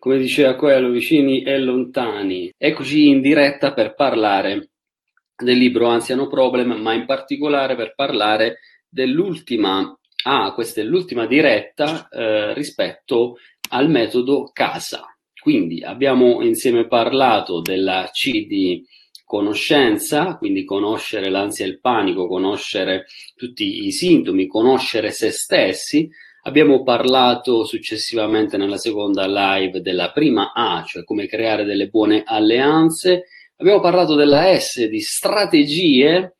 Come diceva quello, vicini e lontani. Eccoci in diretta per parlare del libro Anziano Problem, ma in particolare per parlare dell'ultima, ah, questa è l'ultima diretta eh, rispetto al metodo CASA. Quindi abbiamo insieme parlato della C di conoscenza, quindi conoscere l'ansia e il panico, conoscere tutti i sintomi, conoscere se stessi, Abbiamo parlato successivamente nella seconda live della prima A, cioè come creare delle buone alleanze. Abbiamo parlato della S di strategie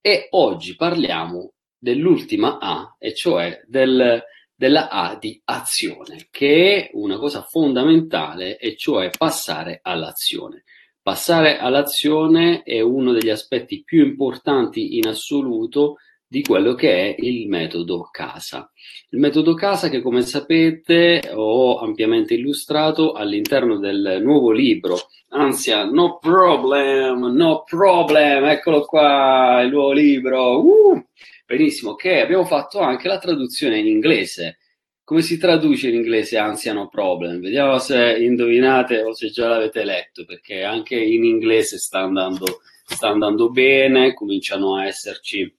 e oggi parliamo dell'ultima A, e cioè del, della A di azione, che è una cosa fondamentale, e cioè passare all'azione. Passare all'azione è uno degli aspetti più importanti in assoluto di quello che è il metodo CASA. Il metodo CASA che come sapete ho ampiamente illustrato all'interno del nuovo libro Ansia, no problem, no problem, eccolo qua, il nuovo libro, uh, benissimo, che abbiamo fatto anche la traduzione in inglese. Come si traduce in inglese ansia no problem? Vediamo se indovinate o se già l'avete letto, perché anche in inglese sta andando, sta andando bene, cominciano a esserci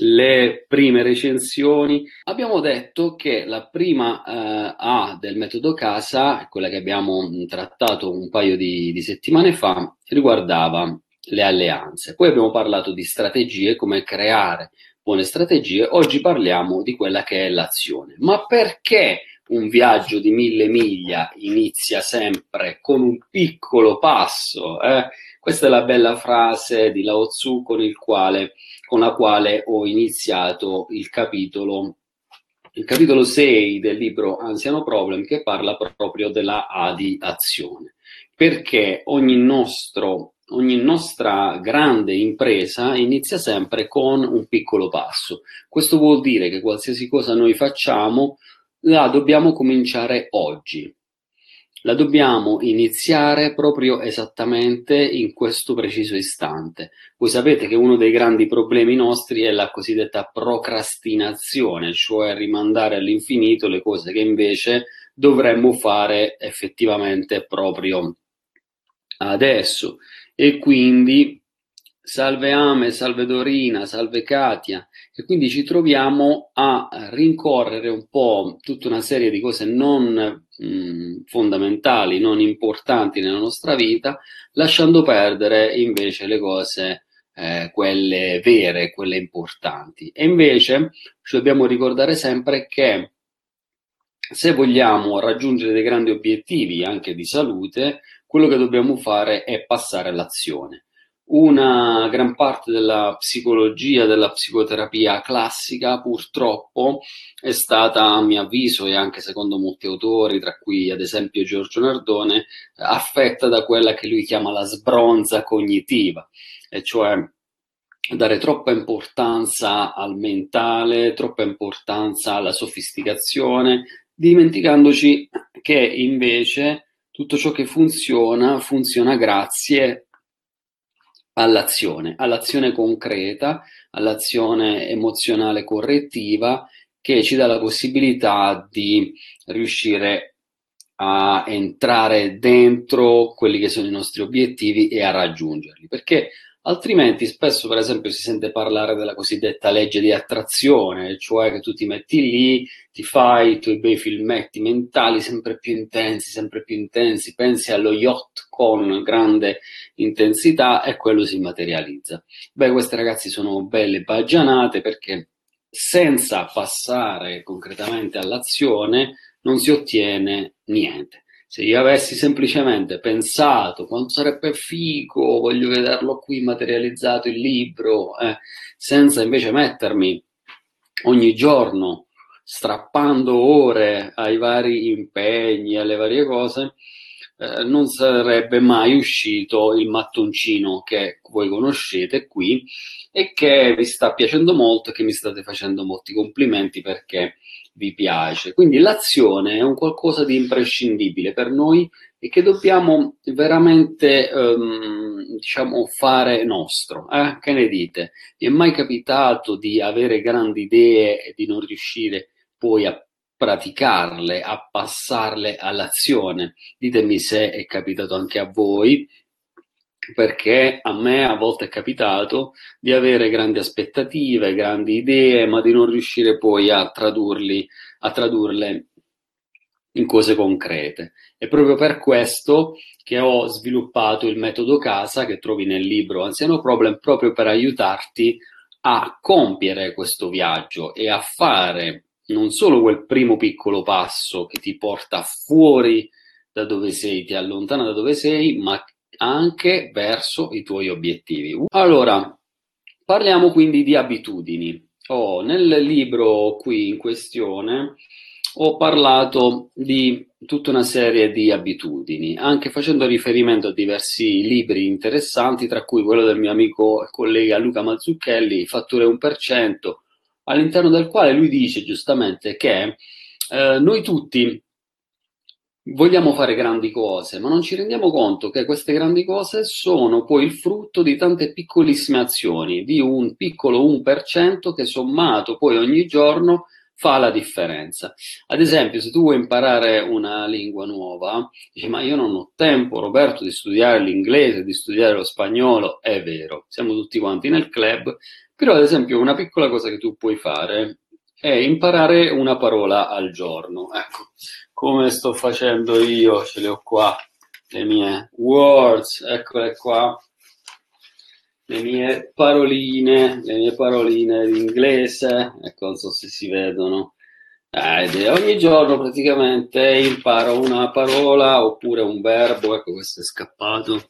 le prime recensioni, abbiamo detto che la prima eh, A del metodo CASA, quella che abbiamo trattato un paio di, di settimane fa, riguardava le alleanze. Poi abbiamo parlato di strategie, come creare buone strategie. Oggi parliamo di quella che è l'azione. Ma perché un viaggio di mille miglia inizia sempre con un piccolo passo? Eh? Questa è la bella frase di Lao Tzu con, quale, con la quale ho iniziato il capitolo, il capitolo 6 del libro Anziano Problem che parla proprio della A di azione. Perché ogni, nostro, ogni nostra grande impresa inizia sempre con un piccolo passo. Questo vuol dire che qualsiasi cosa noi facciamo la dobbiamo cominciare oggi la dobbiamo iniziare proprio esattamente in questo preciso istante. Voi sapete che uno dei grandi problemi nostri è la cosiddetta procrastinazione, cioè rimandare all'infinito le cose che invece dovremmo fare effettivamente proprio adesso. E quindi salve Ame, salve Dorina, salve Katia, e quindi ci troviamo a rincorrere un po' tutta una serie di cose non mh, fondamentali, non importanti nella nostra vita, lasciando perdere invece le cose, eh, quelle vere, quelle importanti. E invece ci dobbiamo ricordare sempre che se vogliamo raggiungere dei grandi obiettivi anche di salute, quello che dobbiamo fare è passare all'azione una gran parte della psicologia, della psicoterapia classica, purtroppo, è stata, a mio avviso, e anche secondo molti autori, tra cui ad esempio Giorgio Nardone, affetta da quella che lui chiama la sbronza cognitiva, e cioè dare troppa importanza al mentale, troppa importanza alla sofisticazione, dimenticandoci che invece tutto ciò che funziona funziona grazie all'azione, all'azione concreta, all'azione emozionale correttiva che ci dà la possibilità di riuscire a entrare dentro quelli che sono i nostri obiettivi e a raggiungerli. Perché Altrimenti spesso, per esempio, si sente parlare della cosiddetta legge di attrazione, cioè che tu ti metti lì, ti fai i tuoi bei filmetti mentali sempre più intensi, sempre più intensi, pensi allo yacht con grande intensità e quello si materializza. Beh, queste ragazzi sono belle baggianate perché senza passare concretamente all'azione non si ottiene niente. Se io avessi semplicemente pensato quanto sarebbe figo, voglio vederlo qui materializzato il libro, eh, senza invece mettermi ogni giorno strappando ore ai vari impegni, alle varie cose, eh, non sarebbe mai uscito il mattoncino che voi conoscete qui e che vi sta piacendo molto e che mi state facendo molti complimenti perché vi piace. Quindi l'azione è un qualcosa di imprescindibile per noi e che dobbiamo veramente ehm, diciamo fare nostro. Eh? Che ne dite? Mi è mai capitato di avere grandi idee e di non riuscire poi a praticarle, a passarle all'azione. Ditemi se è capitato anche a voi, perché a me a volte è capitato di avere grandi aspettative, grandi idee, ma di non riuscire poi a tradurli, a tradurle in cose concrete. È proprio per questo che ho sviluppato il metodo casa che trovi nel libro Anziano Problem proprio per aiutarti a compiere questo viaggio e a fare non solo quel primo piccolo passo che ti porta fuori da dove sei, ti allontana da dove sei, ma anche verso i tuoi obiettivi. Allora, parliamo quindi di abitudini. Oh, nel libro qui in questione ho parlato di tutta una serie di abitudini, anche facendo riferimento a diversi libri interessanti, tra cui quello del mio amico e collega Luca Mazzucchelli, Fattore 1%, all'interno del quale lui dice giustamente che eh, noi tutti vogliamo fare grandi cose, ma non ci rendiamo conto che queste grandi cose sono poi il frutto di tante piccolissime azioni, di un piccolo 1% che sommato poi ogni giorno fa la differenza. Ad esempio, se tu vuoi imparare una lingua nuova, dici ma io non ho tempo, Roberto, di studiare l'inglese, di studiare lo spagnolo, è vero, siamo tutti quanti nel club, però ad esempio una piccola cosa che tu puoi fare è imparare una parola al giorno. Ecco, come sto facendo io, ce le ho qua, le mie words, eccole qua, le mie paroline, le mie paroline in inglese, ecco, non so se si vedono. Eh, ogni giorno praticamente imparo una parola oppure un verbo, ecco questo è scappato,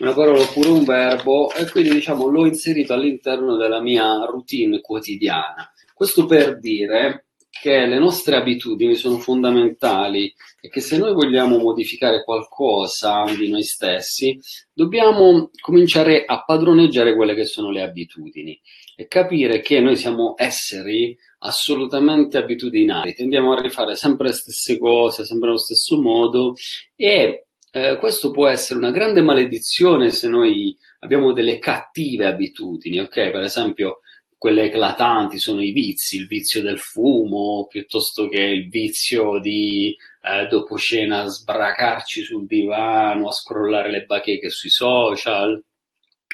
una parola oppure un verbo e quindi diciamo l'ho inserito all'interno della mia routine quotidiana. Questo per dire che le nostre abitudini sono fondamentali e che se noi vogliamo modificare qualcosa di noi stessi, dobbiamo cominciare a padroneggiare quelle che sono le abitudini e capire che noi siamo esseri assolutamente abitudinari, tendiamo a rifare sempre le stesse cose, sempre allo stesso modo e eh, questo può essere una grande maledizione se noi abbiamo delle cattive abitudini, ok? Per esempio, quelle eclatanti sono i vizi, il vizio del fumo, piuttosto che il vizio di eh, dopo cena sbracarci sul divano, a scrollare le bacheche sui social,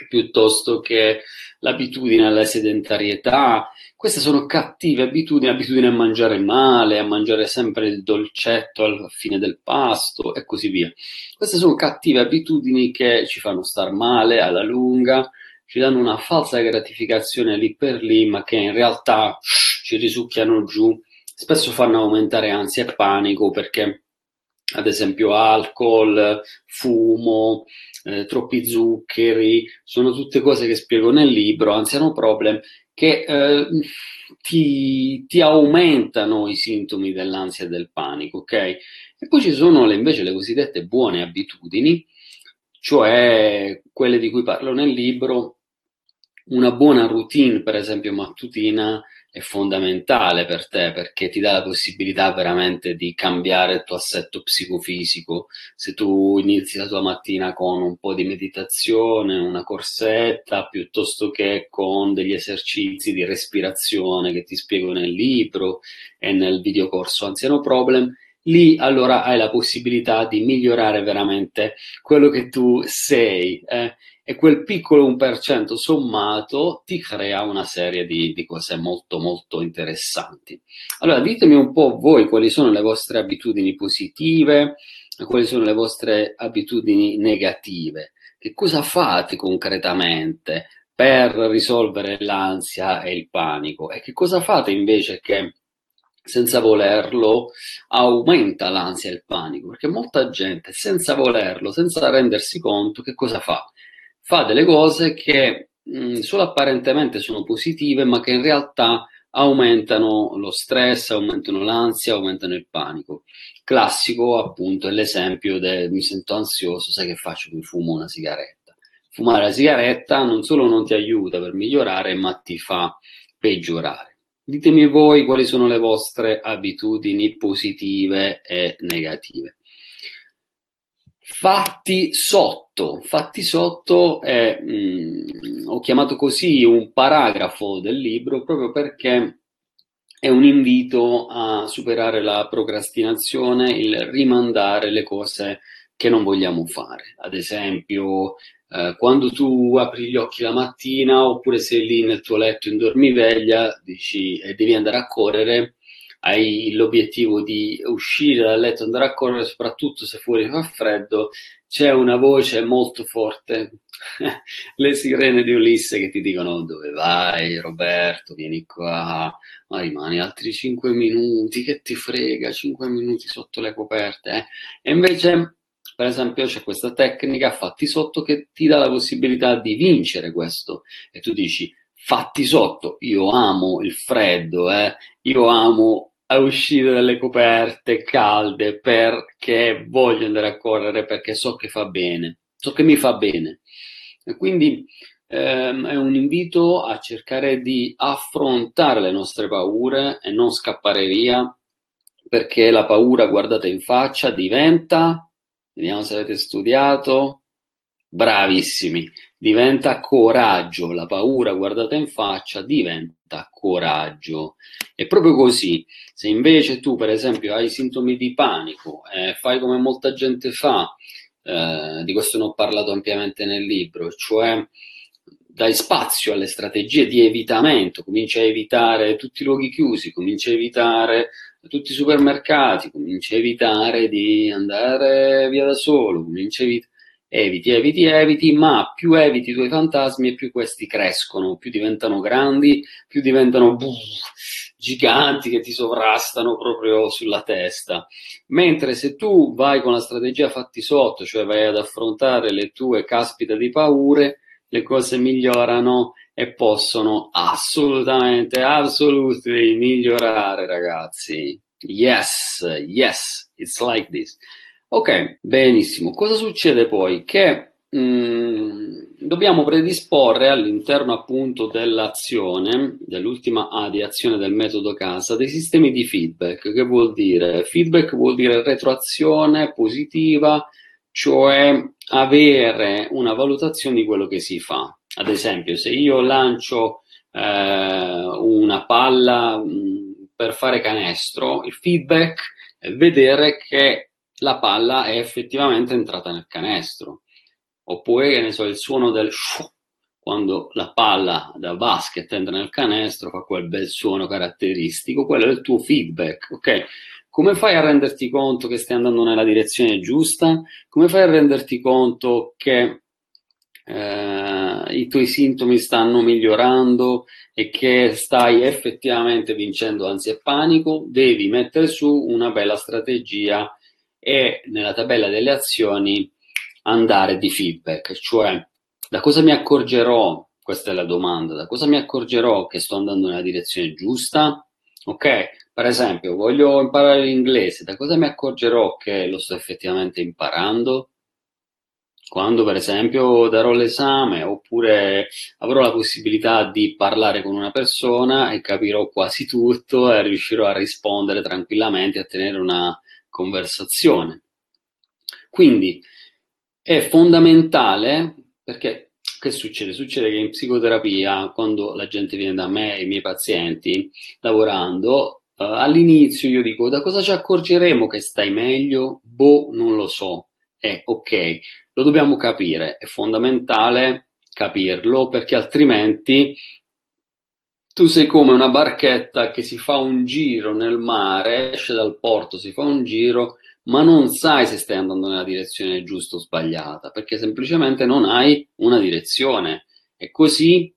piuttosto che l'abitudine alla sedentarietà. Queste sono cattive abitudini, abitudini a mangiare male, a mangiare sempre il dolcetto alla fine del pasto e così via. Queste sono cattive abitudini che ci fanno star male alla lunga, ci danno una falsa gratificazione lì per lì, ma che in realtà ci risucchiano giù, spesso fanno aumentare ansia e panico perché ad esempio alcol, fumo, eh, troppi zuccheri, sono tutte cose che spiego nel libro, anziano problem, che eh, ti, ti, aumentano i sintomi dell'ansia e del panico, ok? E poi ci sono le, invece le cosiddette buone abitudini, cioè quelle di cui parlo nel libro, una buona routine, per esempio mattutina, è fondamentale per te perché ti dà la possibilità veramente di cambiare il tuo assetto psicofisico. Se tu inizi la tua mattina con un po' di meditazione, una corsetta, piuttosto che con degli esercizi di respirazione che ti spiego nel libro e nel videocorso Anziano Problem, lì allora hai la possibilità di migliorare veramente quello che tu sei. Eh? E quel piccolo 1% sommato ti crea una serie di, di, cose molto molto interessanti. Allora ditemi un po' voi quali sono le vostre abitudini positive e quali sono le vostre abitudini negative. Che cosa fate concretamente per risolvere l'ansia e il panico e che cosa fate invece che senza volerlo aumenta l'ansia e il panico perché molta gente senza volerlo, senza rendersi conto che cosa fa? Fa delle cose che mh, solo apparentemente sono positive, ma che in realtà aumentano lo stress, aumentano l'ansia, aumentano il panico. Classico, appunto, è l'esempio del mi sento ansioso, sai che faccio? Mi fumo una sigaretta. Fumare la sigaretta non solo non ti aiuta per migliorare, ma ti fa peggiorare. Ditemi voi quali sono le vostre abitudini positive e negative. Fatti sotto. Fatti sotto è, mh, mm, ho chiamato così un paragrafo del libro proprio perché è un invito a superare la procrastinazione, il rimandare le cose che non vogliamo fare. Ad esempio, eh, quando tu apri gli occhi la mattina oppure sei lì nel tuo letto in dormiveglia dici, e devi andare a correre, hai l'obiettivo di uscire dal letto, andare a correre, soprattutto se fuori fa freddo, c'è una voce molto forte, le sirene di Ulisse che ti dicono dove vai Roberto, vieni qua, ma rimani altri 5 minuti, che ti frega, 5 minuti sotto le coperte. Eh? E invece, per esempio, c'è questa tecnica fatti sotto che ti dà la possibilità di vincere questo e tu dici fatti sotto, io amo il freddo, eh? io amo a uscire dalle coperte calde perché voglio andare a correre perché so che fa bene, so che mi fa bene. E quindi ehm, è un invito a cercare di affrontare le nostre paure e non scappare via perché la paura guardata in faccia diventa, vediamo se avete studiato, bravissimi, diventa coraggio, la paura guardata in faccia diventa coraggio. È proprio così. Se invece tu, per esempio, hai sintomi di panico, eh, fai come molta gente fa, eh, di questo ne ho parlato ampiamente nel libro, cioè dai spazio alle strategie di evitamento, cominci a evitare tutti i luoghi chiusi, cominci a evitare tutti i supermercati, cominci a evitare di andare via da solo, cominci a evitare eviti, eviti, eviti, ma più eviti i tuoi fantasmi e più questi crescono, più diventano grandi, più diventano buh, giganti che ti sovrastano proprio sulla testa. Mentre se tu vai con la strategia fatti sotto, cioè vai ad affrontare le tue caspita di paure, le cose migliorano e possono assolutamente, assolutamente migliorare, ragazzi. Yes, yes, it's like this. Ok, benissimo. Cosa succede poi? Che mm, dobbiamo predisporre all'interno appunto dell'azione, dell'ultima A di azione del metodo casa, dei sistemi di feedback. Che vuol dire? Feedback vuol dire retroazione positiva, cioè avere una valutazione di quello che si fa. Ad esempio, se io lancio eh, una palla mh, mm, per fare canestro, il feedback è vedere che la palla è effettivamente entrata nel canestro. Oppure, che ne so, il suono del quando la palla da basket entra nel canestro, fa quel bel suono caratteristico, quello è il tuo feedback, ok? Come fai a renderti conto che stai andando nella direzione giusta? Come fai a renderti conto che eh, i tuoi sintomi stanno migliorando e che stai effettivamente vincendo ansia e panico? Devi mettere su una bella strategia e nella tabella delle azioni andare di feedback, cioè da cosa mi accorgerò, questa è la domanda, da cosa mi accorgerò che sto andando nella direzione giusta? Ok, per esempio, voglio imparare l'inglese, da cosa mi accorgerò che lo sto effettivamente imparando? Quando, per esempio, darò l'esame oppure avrò la possibilità di parlare con una persona e capirò quasi tutto e riuscirò a rispondere tranquillamente, a tenere una conversazione. Quindi è fondamentale perché che succede? Succede che in psicoterapia, quando la gente viene da me, i miei pazienti, lavorando, uh, all'inizio io dico da cosa ci accorgeremo che stai meglio? Boh, non lo so. Eh, ok, lo dobbiamo capire, è fondamentale capirlo perché altrimenti tu sei come una barchetta che si fa un giro nel mare, esce dal porto, si fa un giro, ma non sai se stai andando nella direzione giusta o sbagliata, perché semplicemente non hai una direzione. E così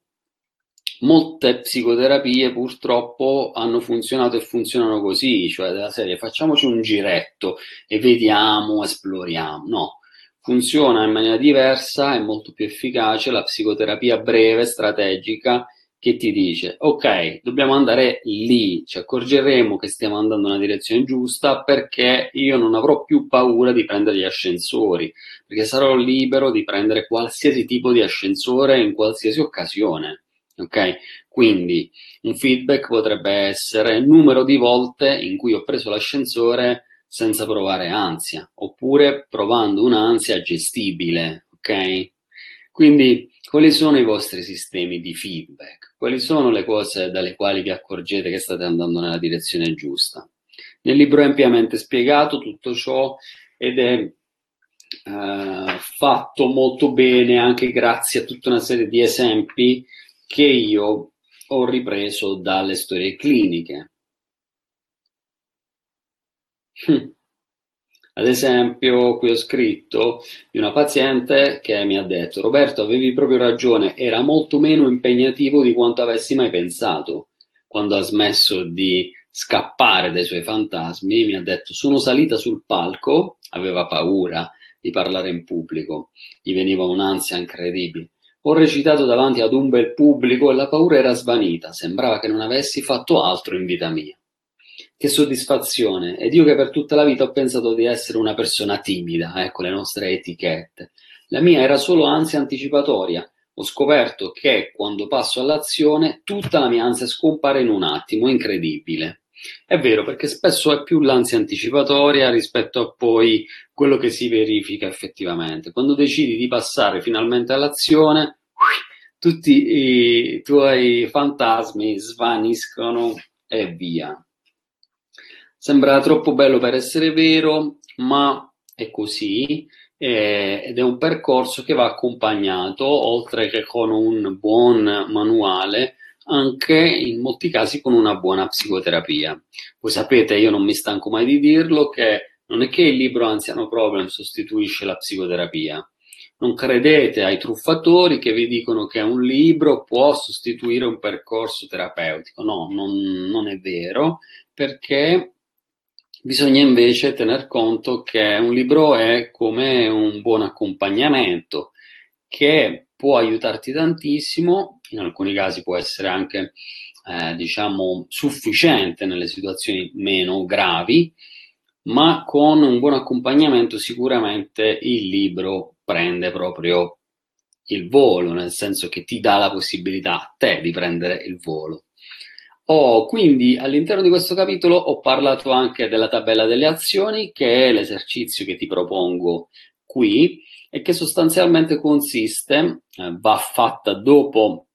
molte psicoterapie purtroppo hanno funzionato e funzionano così, cioè della serie facciamoci un giretto e vediamo, esploriamo. No, funziona in maniera diversa, è molto più efficace la psicoterapia breve, strategica, che ti dice ok, dobbiamo andare lì, ci accorgeremo che stiamo andando nella direzione giusta perché io non avrò più paura di prendere gli ascensori, perché sarò libero di prendere qualsiasi tipo di ascensore in qualsiasi occasione. Ok? Quindi un feedback potrebbe essere il numero di volte in cui ho preso l'ascensore senza provare ansia, oppure provando un'ansia gestibile, ok? Quindi, quali sono i vostri sistemi di feedback? Quali sono le cose dalle quali vi accorgete che state andando nella direzione giusta? Nel libro è ampiamente spiegato tutto ciò ed è Uh, fatto molto bene anche grazie a tutta una serie di esempi che io ho ripreso dalle storie cliniche. Hm. Ad esempio, qui ho scritto di una paziente che mi ha detto: Roberto, avevi proprio ragione, era molto meno impegnativo di quanto avessi mai pensato. Quando ha smesso di scappare dai suoi fantasmi, mi ha detto: Sono salita sul palco, aveva paura di parlare in pubblico, gli veniva un'ansia incredibile. Ho recitato davanti ad un bel pubblico e la paura era svanita, sembrava che non avessi fatto altro in vita mia. Che soddisfazione! Ed io che per tutta la vita ho pensato di essere una persona timida, ecco le nostre etichette. La mia era solo ansia anticipatoria. Ho scoperto che quando passo all'azione tutta la mia ansia scompare in un attimo, incredibile. È vero, perché spesso è più l'ansia anticipatoria rispetto a poi quello che si verifica effettivamente. Quando decidi di passare finalmente all'azione, tutti i tuoi fantasmi svaniscono e via. Sembra troppo bello per essere vero, ma è così eh, ed è un percorso che va accompagnato, oltre che con un buon manuale, anche in molti casi con una buona psicoterapia. Voi sapete, io non mi stanco mai di dirlo, che non è che il libro Anziano Problem sostituisce la psicoterapia. Non credete ai truffatori che vi dicono che un libro può sostituire un percorso terapeutico. No, non, non è vero, perché Bisogna invece tener conto che un libro è come un buon accompagnamento che può aiutarti tantissimo, in alcuni casi può essere anche eh, diciamo sufficiente nelle situazioni meno gravi, ma con un buon accompagnamento sicuramente il libro prende proprio il volo, nel senso che ti dà la possibilità a te di prendere il volo. Oh, quindi all'interno di questo capitolo ho parlato anche della tabella delle azioni, che è l'esercizio che ti propongo qui e che sostanzialmente consiste, eh, va fatta dopo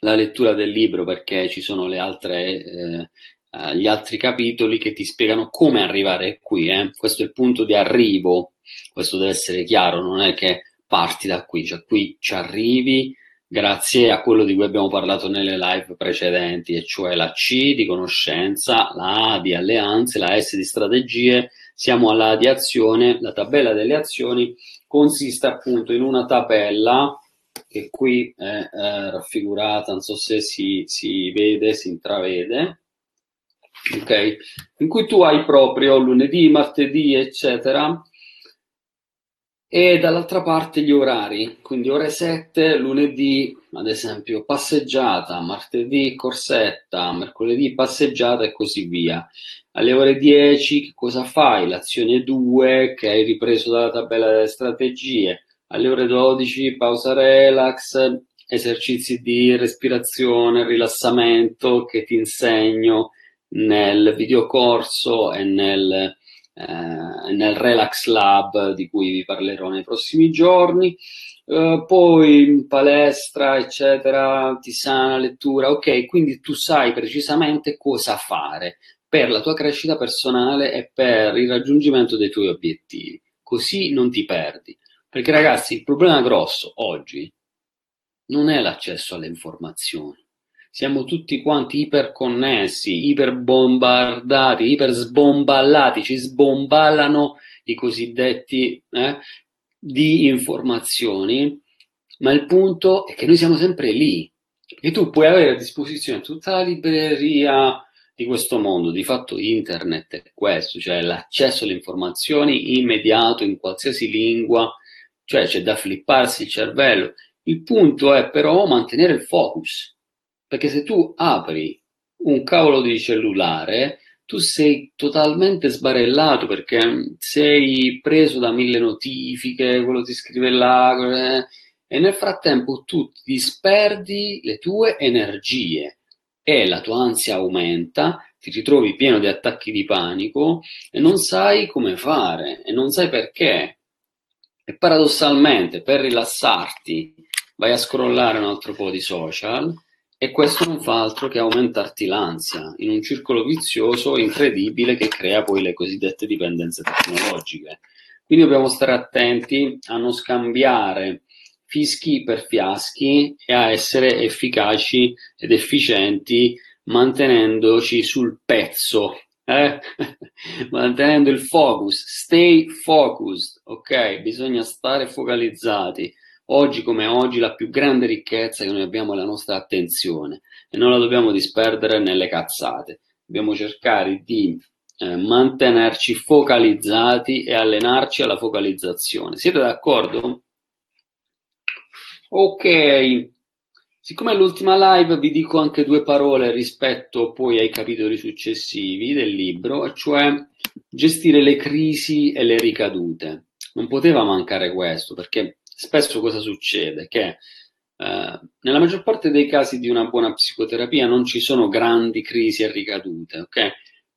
la lettura del libro perché ci sono le altre, eh, eh, gli altri capitoli che ti spiegano come arrivare qui. Eh. Questo è il punto di arrivo, questo deve essere chiaro, non è che parti da qui, cioè qui ci arrivi grazie a quello di cui abbiamo parlato nelle live precedenti, e cioè la C di conoscenza, la A di alleanze, la S di strategie, siamo alla A di azione, la tabella delle azioni consiste appunto in una tabella che qui è eh, raffigurata, non so se si, si vede, si intravede, ok? In cui tu hai proprio lunedì, martedì, eccetera, e dall'altra parte gli orari, quindi ore 7, lunedì ad esempio passeggiata, martedì corsetta, mercoledì passeggiata e così via. Alle ore 10 che cosa fai? L'azione 2 che hai ripreso dalla tabella delle strategie. Alle ore 12 pausa relax, esercizi di respirazione, rilassamento che ti insegno nel videocorso e nel eh, nel Relax Lab di cui vi parlerò nei prossimi giorni. Uh, poi in palestra, eccetera, ti sana, lettura, ok, quindi tu sai precisamente cosa fare per la tua crescita personale e per il raggiungimento dei tuoi obiettivi. Così non ti perdi. Perché ragazzi, il problema grosso oggi non è l'accesso alle informazioni, siamo tutti quanti iperconnessi, iperbombardati, ipersbomballati, ci sbomballano i cosiddetti eh, di informazioni, ma il punto è che noi siamo sempre lì. E tu puoi avere a disposizione tutta la libreria di questo mondo, di fatto internet è questo, cioè l'accesso alle informazioni immediato in qualsiasi lingua, cioè c'è da flipparsi il cervello. Il punto è però mantenere il focus, Perché se tu apri un cavolo di cellulare, tu sei totalmente sbarellato perché sei preso da mille notifiche, quello ti scrive là, eh, e nel frattempo tu disperdi le tue energie e la tua ansia aumenta, ti ritrovi pieno di attacchi di panico e non sai come fare e non sai perché. E paradossalmente, per rilassarti, vai a scrollare un altro po' di social e questo non fa altro che aumentarti l'ansia in un circolo vizioso incredibile che crea poi le cosiddette dipendenze tecnologiche. Quindi dobbiamo stare attenti a non scambiare fischi per fiaschi e a essere efficaci ed efficienti mantenendoci sul pezzo, eh? mantenendo il focus, stay focused, ok? Bisogna stare focalizzati. Oggi come oggi la più grande ricchezza che noi abbiamo è la nostra attenzione e non la dobbiamo disperdere nelle cazzate. Dobbiamo cercare di eh, mantenerci focalizzati e allenarci alla focalizzazione. Siete d'accordo? Ok, siccome è l'ultima live vi dico anche due parole rispetto poi ai capitoli successivi del libro, cioè gestire le crisi e le ricadute. Non poteva mancare questo perché spesso cosa succede? Che eh, nella maggior parte dei casi di una buona psicoterapia non ci sono grandi crisi e ricadute, ok?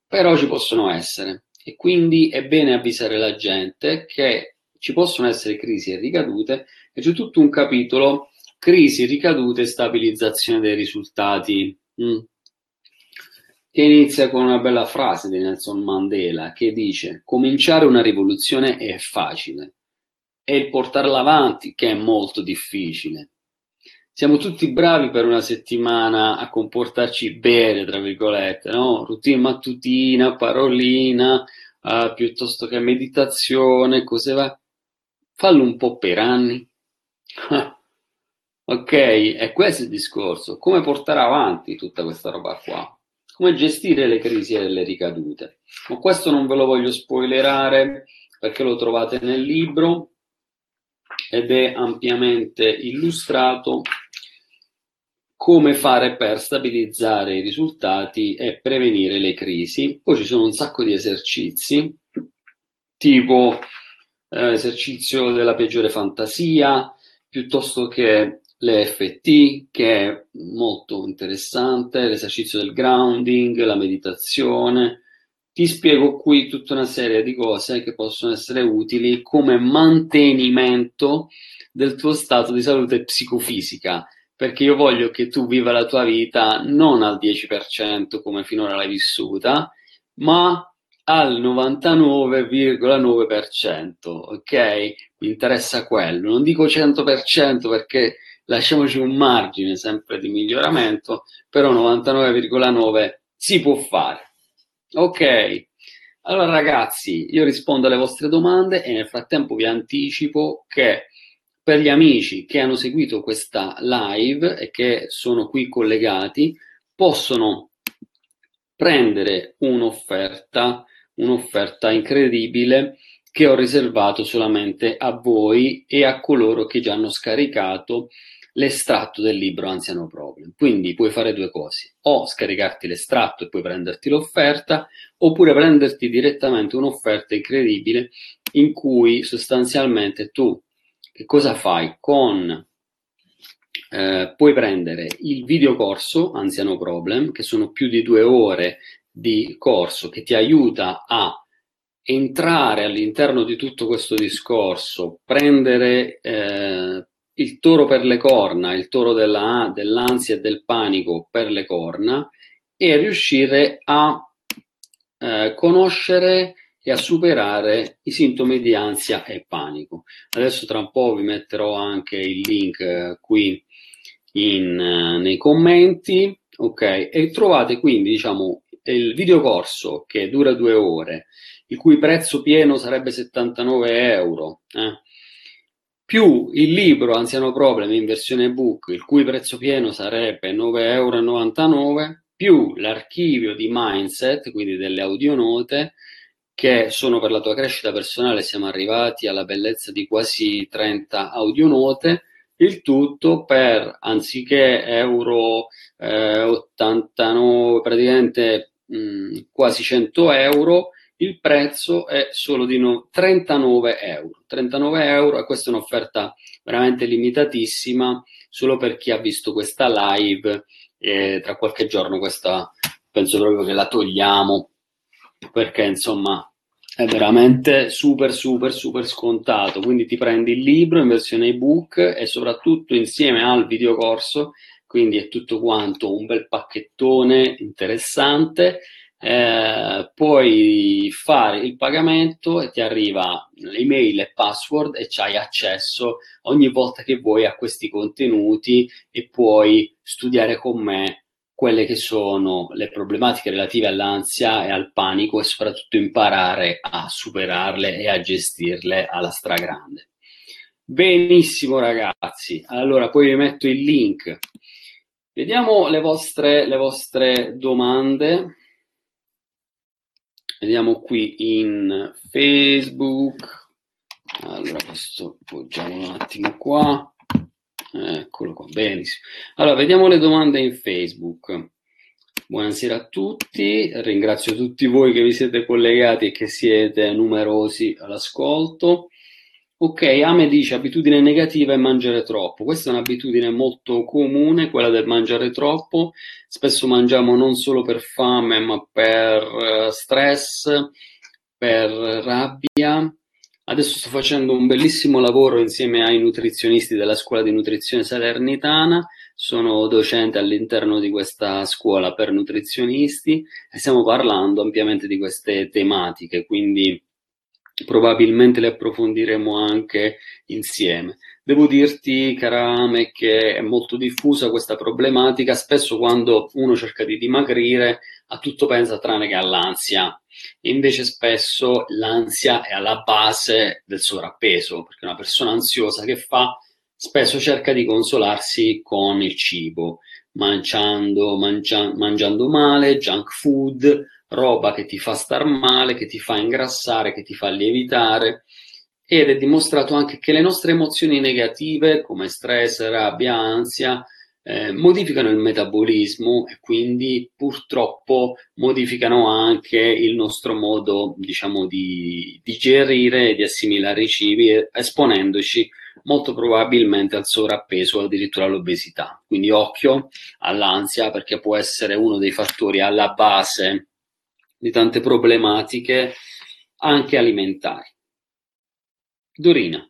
Però ci possono essere e quindi è bene avvisare la gente che ci possono essere crisi e ricadute e c'è tutto un capitolo crisi, ricadute e stabilizzazione dei risultati. Mm. Che inizia con una bella frase di Nelson Mandela che dice: Cominciare una rivoluzione è facile, è il portarla avanti che è molto difficile. Siamo tutti bravi per una settimana a comportarci bene, tra virgolette, no? Routine mattutina, parolina, uh, piuttosto che meditazione, cose va. Fallo un po' per anni. ok, è questo il discorso. Come portare avanti tutta questa roba qua? Come gestire le crisi e le ricadute? Ma questo non ve lo voglio spoilerare perché lo trovate nel libro ed è ampiamente illustrato come fare per stabilizzare i risultati e prevenire le crisi. Poi ci sono un sacco di esercizi, tipo eh, esercizio della peggiore fantasia, piuttosto che l'EFT, che è molto interessante, l'esercizio del grounding, la meditazione, ti spiego qui tutta una serie di cose che possono essere utili come mantenimento del tuo stato di salute psicofisica, perché io voglio che tu viva la tua vita non al 10% come finora l'hai vissuta, ma al 99,9%, ok? Mi interessa quello. Non dico 100% perché lasciamoci un margine sempre di miglioramento, però 99,9% si può fare. Ok, allora ragazzi, io rispondo alle vostre domande e nel frattempo vi anticipo che per gli amici che hanno seguito questa live e che sono qui collegati, possono prendere un'offerta, un'offerta incredibile che ho riservato solamente a voi e a coloro che già hanno scaricato l'estratto del libro Anziano Problem. Quindi puoi fare due cose, o scaricarti l'estratto e poi prenderti l'offerta, oppure prenderti direttamente un'offerta incredibile in cui sostanzialmente tu che cosa fai? Con eh, puoi prendere il videocorso Anziano Problem, che sono più di due ore di corso che ti aiuta a entrare all'interno di tutto questo discorso, prendere eh, il toro per le corna, il toro della, dell'ansia e del panico per le corna e riuscire a eh, conoscere e a superare i sintomi di ansia e panico. Adesso tra un po' vi metterò anche il link eh, qui in, uh, nei commenti, ok? E trovate quindi, diciamo, il videocorso che dura due ore, il cui prezzo pieno sarebbe 79 euro, eh? Più il libro Anziano Problem in versione ebook, il cui prezzo pieno sarebbe 9,99 euro, più l'archivio di Mindset, quindi delle audionote, che sono per la tua crescita personale, siamo arrivati alla bellezza di quasi 30 audionote, il tutto per anziché euro eh, 89, praticamente mh, mm, quasi 100 euro, il prezzo è solo di no, 39 euro. 39 euro e questa è un'offerta veramente limitatissima solo per chi ha visto questa live. E tra qualche giorno questa penso proprio che la togliamo perché insomma è veramente super super super scontato quindi ti prendi il libro in versione ebook e soprattutto insieme al videocorso quindi è tutto quanto un bel pacchettone interessante eh, puoi fare il pagamento e ti arriva l'email e password e c'hai accesso ogni volta che vuoi a questi contenuti e puoi studiare con me quelle che sono le problematiche relative all'ansia e al panico e soprattutto imparare a superarle e a gestirle alla stragrande. Benissimo ragazzi, allora poi vi metto il link. Vediamo le vostre, le vostre domande. Vediamo qui in Facebook. Allora, questo poggiamo un attimo qua. Eccolo qua, benissimo. Allora, vediamo le domande in Facebook. Buonasera a tutti, ringrazio tutti voi che vi siete collegati e che siete numerosi all'ascolto. Ok, Ame dice abitudine negativa è mangiare troppo. Questa è un'abitudine molto comune, quella del mangiare troppo. Spesso mangiamo non solo per fame, ma per uh, stress, per rabbia, Adesso sto facendo un bellissimo lavoro insieme ai nutrizionisti della scuola di nutrizione salernitana, sono docente all'interno di questa scuola per nutrizionisti e stiamo parlando ampiamente di queste tematiche, quindi probabilmente le approfondiremo anche insieme. Devo dirti, Karame, che è molto diffusa questa problematica, spesso quando uno cerca di dimagrire a tutto pensa tranne che all'ansia Invece spesso l'ansia è alla base del sovrappeso, perché una persona ansiosa che fa spesso cerca di consolarsi con il cibo, mangiando, mangia, mangiando male, junk food, roba che ti fa star male, che ti fa ingrassare, che ti fa lievitare. Ed è dimostrato anche che le nostre emozioni negative, come stress, rabbia, ansia, eh, modificano il metabolismo e quindi purtroppo modificano anche il nostro modo, diciamo, di digerire e di assimilare i cibi, esponendoci molto probabilmente al sovrappeso o addirittura all'obesità. Quindi occhio all'ansia perché può essere uno dei fattori alla base di tante problematiche anche alimentari. Dorina.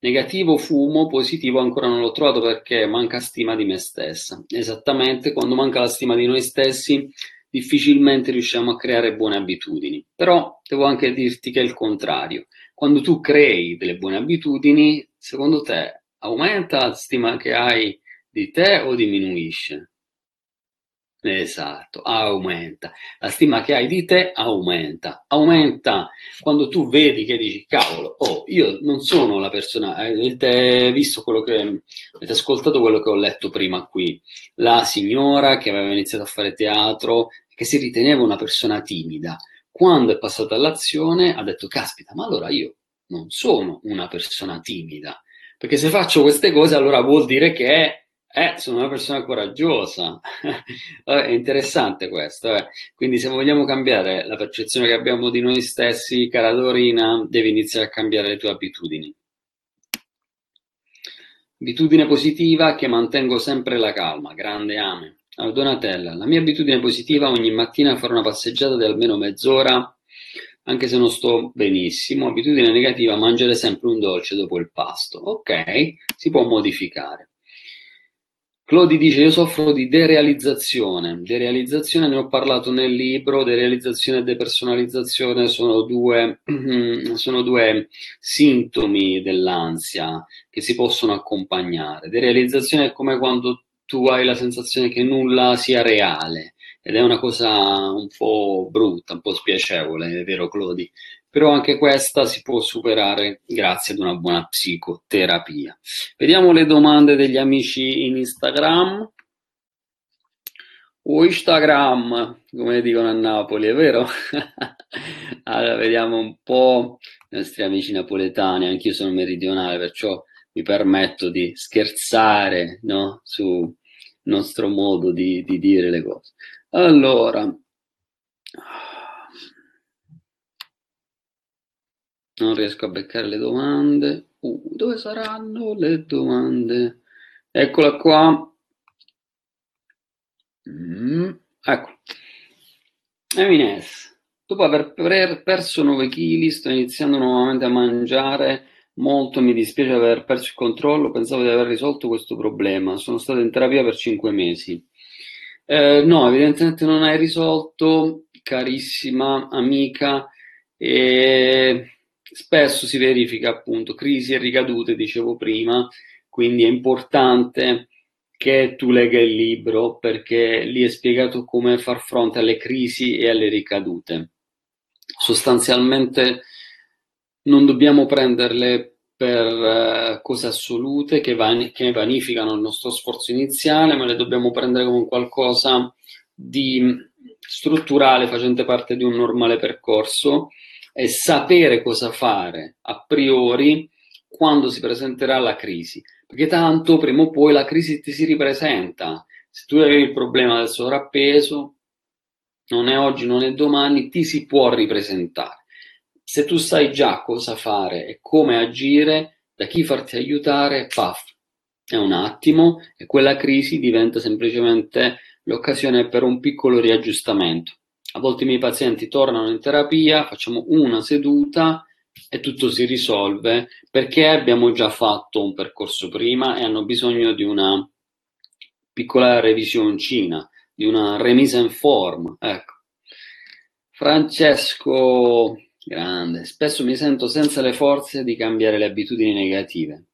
Negativo fumo, positivo ancora non l'ho trovato perché manca stima di me stessa. Esattamente, quando manca la stima di noi stessi, difficilmente riusciamo a creare buone abitudini. Però devo anche dirti che è il contrario. Quando tu crei delle buone abitudini, secondo te aumenta la stima che hai di te o diminuisce? Esatto, aumenta. La stima che hai di te aumenta. Aumenta quando tu vedi che dici, cavolo, oh, io non sono la persona, avete visto quello che, avete ascoltato quello che ho letto prima qui, la signora che aveva iniziato a fare teatro, che si riteneva una persona timida. Quando è passata all'azione ha detto, caspita, ma allora io non sono una persona timida, perché se faccio queste cose allora vuol dire che eh, sono una persona coraggiosa. è interessante questo. Eh. Quindi, se vogliamo cambiare la percezione che abbiamo di noi stessi, cara Dorina, devi iniziare a cambiare le tue abitudini. Abitudine positiva che mantengo sempre la calma. Grande ame. Allora, Donatella, la mia abitudine positiva ogni mattina è fare una passeggiata di almeno mezz'ora, anche se non sto benissimo. Abitudine negativa, mangiare sempre un dolce dopo il pasto. Ok, si può modificare. Claudi dice: Io soffro di derealizzazione. Derealizzazione ne ho parlato nel libro. Derealizzazione e depersonalizzazione sono due, sono due sintomi dell'ansia che si possono accompagnare. Derealizzazione è come quando tu hai la sensazione che nulla sia reale ed è una cosa un po' brutta, un po' spiacevole, è vero, Claudi? Però anche questa si può superare grazie ad una buona psicoterapia. Vediamo le domande degli amici in Instagram. O Instagram, come dicono a Napoli, è vero? allora, vediamo un po' i nostri amici napoletani, anch'io sono meridionale, perciò mi permetto di scherzare no? sul nostro modo di, di dire le cose. Allora, non riesco a beccare le domande. Uh, dove saranno le domande? Eccola qua. Mm, ecco. Emines, dopo aver perso 9 kg sto iniziando nuovamente a mangiare molto, mi dispiace aver perso il controllo, pensavo di aver risolto questo problema, sono stato in terapia per 5 mesi. Eh, no, evidentemente non hai risolto, carissima amica, e spesso si verifica appunto crisi e ricadute, dicevo prima, quindi è importante che tu legga il libro perché lì è spiegato come far fronte alle crisi e alle ricadute. Sostanzialmente non dobbiamo prenderle per uh, cose assolute che, van- che, vanificano il nostro sforzo iniziale, ma le dobbiamo prendere come qualcosa di strutturale facente parte di un normale percorso e sapere cosa fare a priori quando si presenterà la crisi, perché tanto prima o poi la crisi ti si ripresenta. Se tu avevi il problema del sovrappeso, non è oggi, non è domani, ti si può ripresentare. Se tu sai già cosa fare e come agire, da chi farti aiutare, paf, è un attimo e quella crisi diventa semplicemente l'occasione per un piccolo riaggiustamento. A volte i miei pazienti tornano in terapia, facciamo una seduta e tutto si risolve perché abbiamo già fatto un percorso prima e hanno bisogno di una piccola revisioncina, di una remise in forma. Ecco. Francesco Grande. Spesso mi sento senza le forze di cambiare le abitudini negative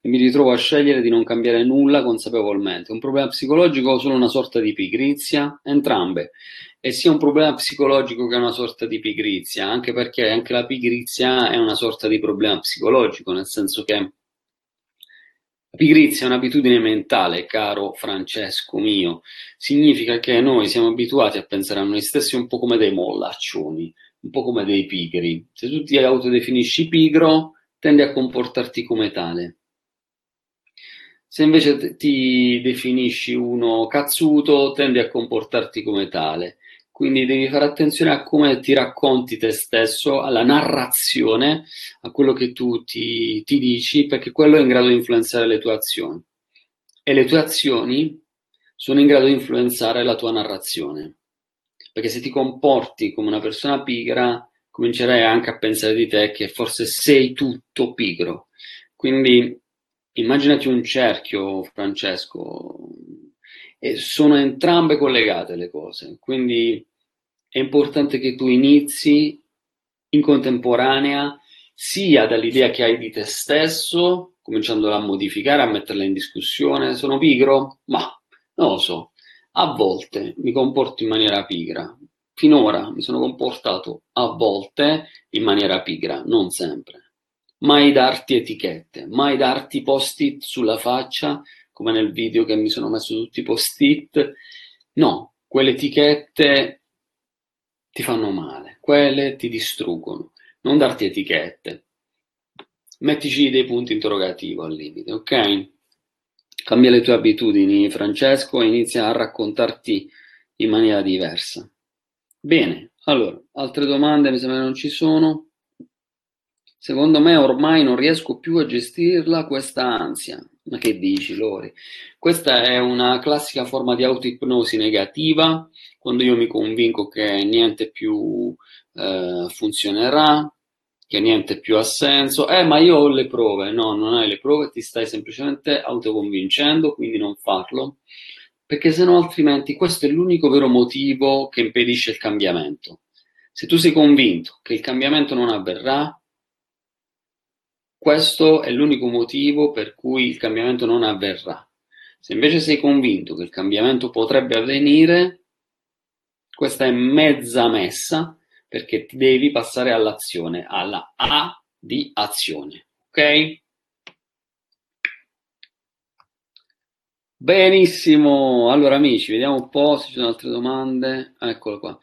e mi ritrovo a scegliere di non cambiare nulla consapevolmente. Un problema psicologico o solo una sorta di pigrizia? Entrambe. E sia un problema psicologico che una sorta di pigrizia, anche perché anche la pigrizia è una sorta di problema psicologico, nel senso che la pigrizia è un'abitudine mentale, caro Francesco mio. Significa che noi siamo abituati a pensare a noi stessi un po' come dei mollaccioni un po' come dei pigri. Se tu ti autodefinisci pigro, tendi a comportarti come tale. Se invece ti definisci uno cazzuto, tendi a comportarti come tale. Quindi devi fare attenzione a come ti racconti te stesso, alla narrazione, a quello che tu ti, ti dici, perché quello è in grado di influenzare le tue azioni. E le tue azioni sono in grado di influenzare la tua narrazione perché se ti comporti come una persona pigra, comincerai anche a pensare di te che forse sei tutto pigro. Quindi immaginati un cerchio, Francesco, e sono entrambe collegate le cose, quindi è importante che tu inizi in contemporanea sia dall'idea che hai di te stesso, cominciandola a modificare, a metterla in discussione. Sono pigro? Ma non lo so. A volte mi comporto in maniera pigra. Finora mi sono comportato a volte in maniera pigra, non sempre. Mai darti etichette, mai darti post-it sulla faccia, come nel video che mi sono messo tutti i post-it. No, quelle etichette ti fanno male, quelle ti distruggono. Non darti etichette. Mettici dei punti interrogativi al limite, ok? Cambia le tue abitudini, Francesco, e inizia a raccontarti in maniera diversa. Bene, allora, altre domande mi sembra non ci sono. Secondo me ormai non riesco più a gestirla questa ansia. Ma che dici, Lori? Questa è una classica forma di autoipnosi negativa, quando io mi convinco che niente più eh, funzionerà, che niente più ha senso, eh ma io ho le prove, no, non hai le prove, ti stai semplicemente autoconvincendo, quindi non farlo, perché se no altrimenti questo è l'unico vero motivo che impedisce il cambiamento. Se tu sei convinto che il cambiamento non avverrà, questo è l'unico motivo per cui il cambiamento non avverrà. Se invece sei convinto che il cambiamento potrebbe avvenire, questa è mezza messa perché ti devi passare all'azione, alla A di azione. Ok? Benissimo, allora amici, vediamo un po' se ci sono altre domande. Eccolo qua.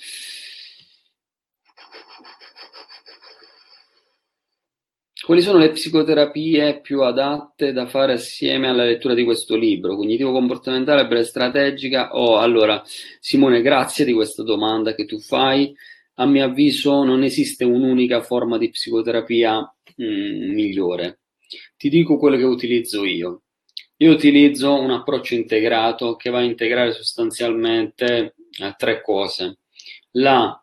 quali sono le psicoterapie più adatte da fare assieme alla lettura di questo libro? Cognitivo-comportamentale, breve strategica? Oh, allora, Simone, grazie di questa domanda che tu fai. A mio avviso non esiste un'unica forma di psicoterapia mh, mm, migliore. Ti dico quello che utilizzo io. Io utilizzo un approccio integrato che va a integrare sostanzialmente eh, tre cose. La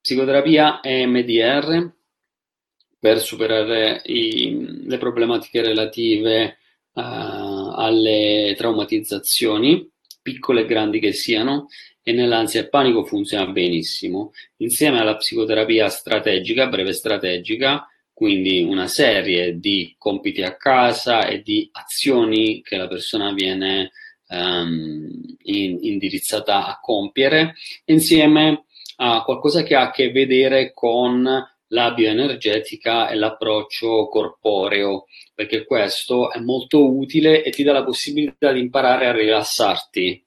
psicoterapia EMDR per superare i, le problematiche relative uh, alle traumatizzazioni, piccole e grandi che siano, e nell'ansia e panico funziona benissimo, insieme alla psicoterapia strategica, breve strategica, quindi una serie di compiti a casa e di azioni che la persona viene um, in, indirizzata a compiere, insieme a qualcosa che ha a che vedere con la bioenergetica e l'approccio corporeo, perché questo è molto utile e ti dà la possibilità di imparare a rilassarti.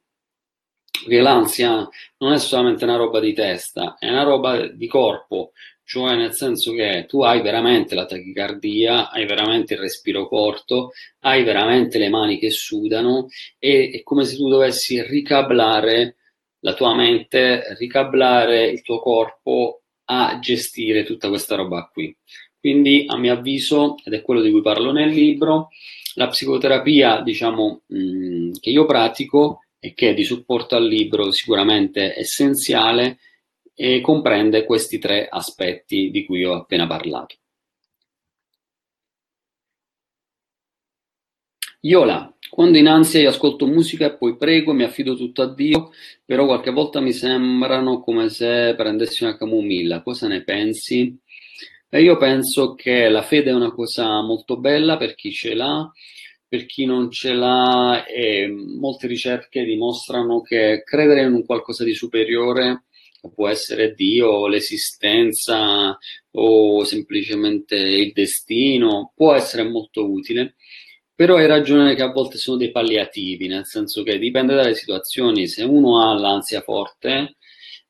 Perché l'ansia non è solamente una roba di testa, è una roba di corpo, cioè nel senso che tu hai veramente la tachicardia, hai veramente il respiro corto, hai veramente le mani che sudano e è come se tu dovessi ricablare la tua mente, ricablare il tuo corpo a gestire tutta questa roba qui. Quindi, a mio avviso, ed è quello di cui parlo nel libro, la psicoterapia, diciamo, mh, mm, che io pratico e che è di supporto al libro sicuramente essenziale, e comprende questi tre aspetti di cui ho appena parlato. Iola, quando in ansia io ascolto musica e poi prego, mi affido tutto a Dio, però qualche volta mi sembrano come se prendessi una camomilla. Cosa ne pensi? E io penso che la fede è una cosa molto bella per chi ce l'ha, per chi non ce l'ha, e molte ricerche dimostrano che credere in un qualcosa di superiore può essere Dio, l'esistenza o semplicemente il destino, può essere molto utile, però hai ragione che a volte sono dei palliativi, nel senso che dipende dalle situazioni, se uno ha l'ansia forte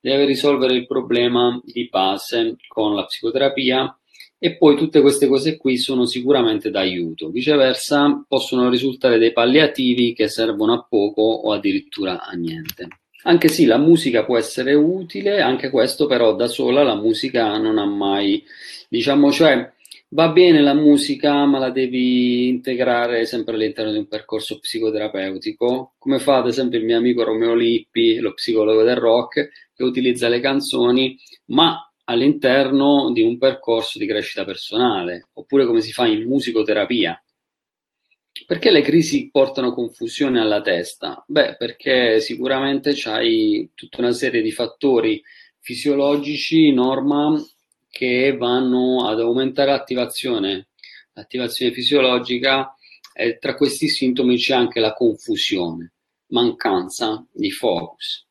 deve risolvere il problema di base con la psicoterapia e poi tutte queste cose qui sono sicuramente d'aiuto. Viceversa possono risultare dei palliativi che servono a poco o addirittura a niente. Anche sì, la musica può essere utile, anche questo però da sola la musica non ha mai, diciamo, cioè va bene la musica, ma la devi integrare sempre all'interno di un percorso psicoterapeutico, come fa ad esempio il mio amico Romeo Lippi, lo psicologo del rock, che utilizza le canzoni, ma all'interno di un percorso di crescita personale, oppure come si fa in musicoterapia, perché le crisi portano confusione alla testa? Beh, perché sicuramente c'hai tutta una serie di fattori fisiologici, norma, che vanno ad aumentare l'attivazione, l'attivazione fisiologica e tra questi sintomi c'è anche la confusione, mancanza di focus.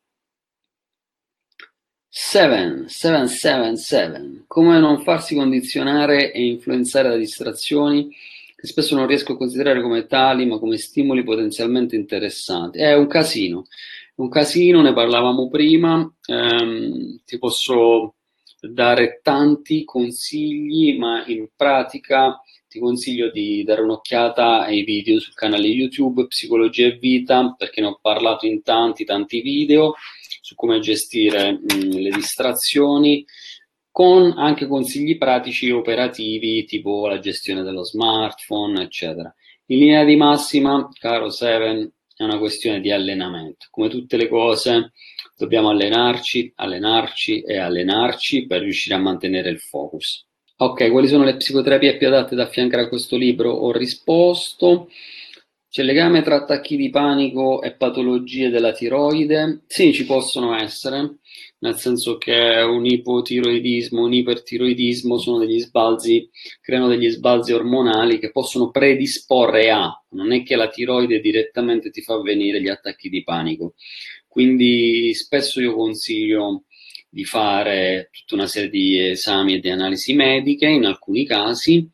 7, 7, 7, 7. Come non farsi condizionare e influenzare da distrazioni che spesso non riesco a considerare come tali, ma come stimoli potenzialmente interessanti. È un casino, un casino, ne parlavamo prima, ehm, ti posso dare tanti consigli, ma in pratica ti consiglio di dare un'occhiata ai video sul canale YouTube Psicologia e Vita, perché ne ho parlato in tanti, tanti video su come gestire mh, le distrazioni, con anche consigli pratici operativi tipo la gestione dello smartphone, eccetera. In linea di massima, caro Seven, è una questione di allenamento. Come tutte le cose, dobbiamo allenarci, allenarci e allenarci per riuscire a mantenere il focus. Ok, quali sono le psicoterapie più adatte da affiancare a questo libro? Ho risposto. C'è legame tra attacchi di panico e patologie della tiroide? Sì, ci possono essere nel senso che un ipotiroidismo, un ipertiroidismo sono degli sbalzi, creano degli sbalzi ormonali che possono predisporre a, non è che la tiroide direttamente ti fa venire gli attacchi di panico. Quindi spesso io consiglio di fare tutta una serie di esami e di analisi mediche in alcuni casi,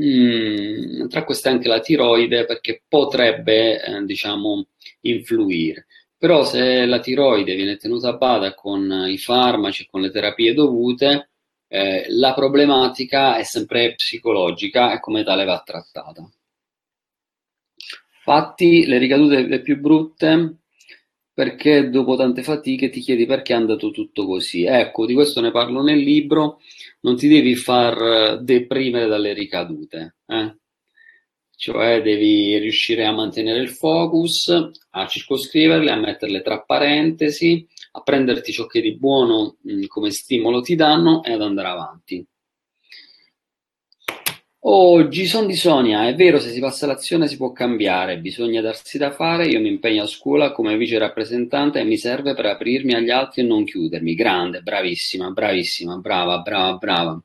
mm, tra queste anche la tiroide perché potrebbe eh, diciamo influire. Però se la tiroide viene tenuta a bada con i farmaci con le terapie dovute, eh, la problematica è sempre psicologica e come tale va trattata. Infatti, le ricadute le più brutte perché dopo tante fatiche ti chiedi perché è andato tutto così. Ecco, di questo ne parlo nel libro, non ti devi far deprimere dalle ricadute, eh? cioè devi riuscire a mantenere il focus, a circoscriverle, a metterle tra parentesi, a prenderti ciò che di buono mh, come stimolo ti danno e ad andare avanti. Oh, Gison di Sonia, è vero, se si passa all'azione si può cambiare, bisogna darsi da fare, io mi impegno a scuola come vice rappresentante e mi serve per aprirmi agli altri e non chiudermi. Grande, bravissima, bravissima, brava, brava, brava.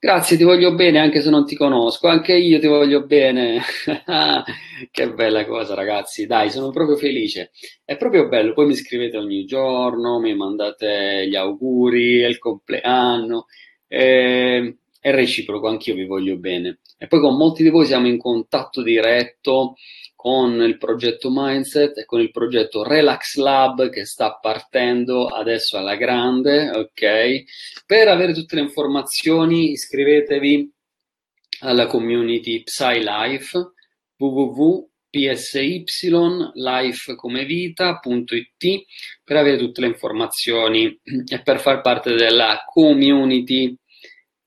Grazie, ti voglio bene anche se non ti conosco, anche io ti voglio bene. che bella cosa, ragazzi. Dai, sono proprio felice. È proprio bello. Poi mi scrivete ogni giorno, mi mandate gli auguri, il compleanno. Eh, è reciproco, anch'io vi voglio bene. E poi con molti di voi siamo in contatto diretto con il progetto Mindset e con il progetto Relax Lab che sta partendo adesso alla grande, ok? Per avere tutte le informazioni iscrivetevi alla community PsyLife www.psylifecomevita.it per avere tutte le informazioni e per far parte della community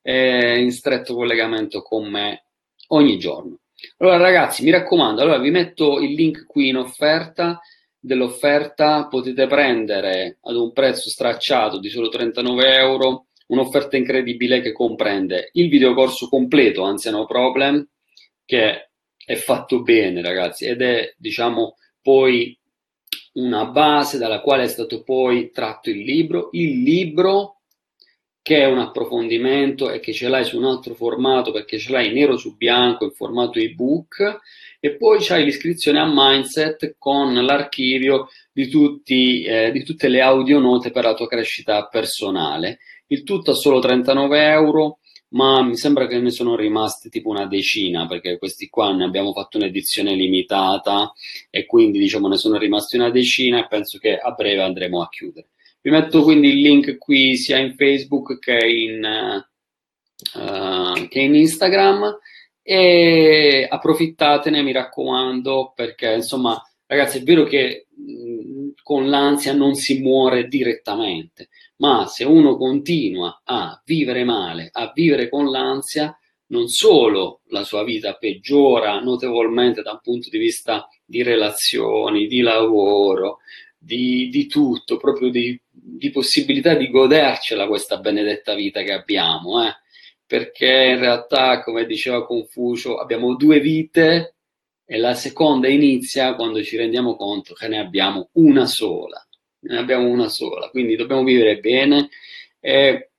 eh, in stretto collegamento con me ogni giorno. Allora ragazzi, mi raccomando, allora vi metto il link qui in offerta dell'offerta, potete prendere ad un prezzo stracciato di solo 39 euro un'offerta incredibile che comprende il videocorso completo Anziano Problem, che è fatto bene ragazzi ed è diciamo poi una base dalla quale è stato poi tratto il libro, il libro che è un approfondimento e che ce l'hai su un altro formato perché ce l'hai nero su bianco in formato ebook e poi c'hai l'iscrizione a Mindset con l'archivio di, tutti, eh, di tutte le audionote per la tua crescita personale. Il tutto a solo 39 euro, ma mi sembra che ne sono rimaste tipo una decina perché questi qua ne abbiamo fatto un'edizione limitata e quindi diciamo ne sono rimasti una decina e penso che a breve andremo a chiudere. Vi metto quindi il link qui sia in Facebook che in, uh, che in Instagram e approfittatene, mi raccomando, perché insomma, ragazzi, è vero che mh, con l'ansia non si muore direttamente, ma se uno continua a vivere male, a vivere con l'ansia, non solo la sua vita peggiora notevolmente da un punto di vista di relazioni, di lavoro, di, di tutto, proprio di di possibilità di godercela questa benedetta vita che abbiamo, eh? perché in realtà, come diceva Confucio, abbiamo due vite e la seconda inizia quando ci rendiamo conto che ne abbiamo una sola, ne abbiamo una sola, quindi dobbiamo vivere bene e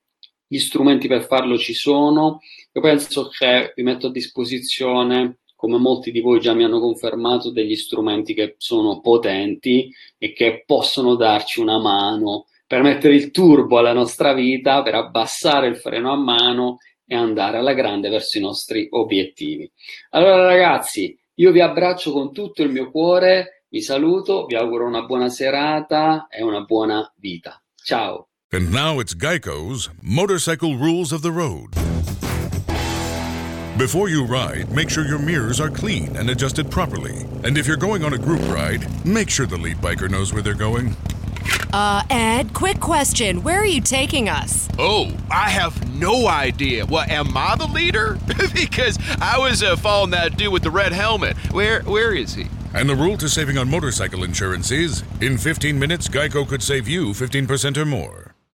gli strumenti per farlo ci sono. Io penso che vi metto a disposizione come molti di voi già mi hanno confermato, degli strumenti che sono potenti e che possono darci una mano per mettere il turbo alla nostra vita, per abbassare il freno a mano e andare alla grande verso i nostri obiettivi. Allora ragazzi, io vi abbraccio con tutto il mio cuore, vi saluto, vi auguro una buona serata e una buona vita. Ciao. And now it's Geico's Motorcycle Rules of the Road. Before you ride, make sure your mirrors are clean and adjusted properly. And if you're going on a group ride, make sure the lead biker knows where they're going. Uh, Ed, quick question. Where are you taking us? Oh, I have no idea. What, am I the leader? because I was uh, following that dude with the red helmet. Where, where is he? And the rule to saving on motorcycle insurance is in 15 minutes, Geico could save you 15% or more.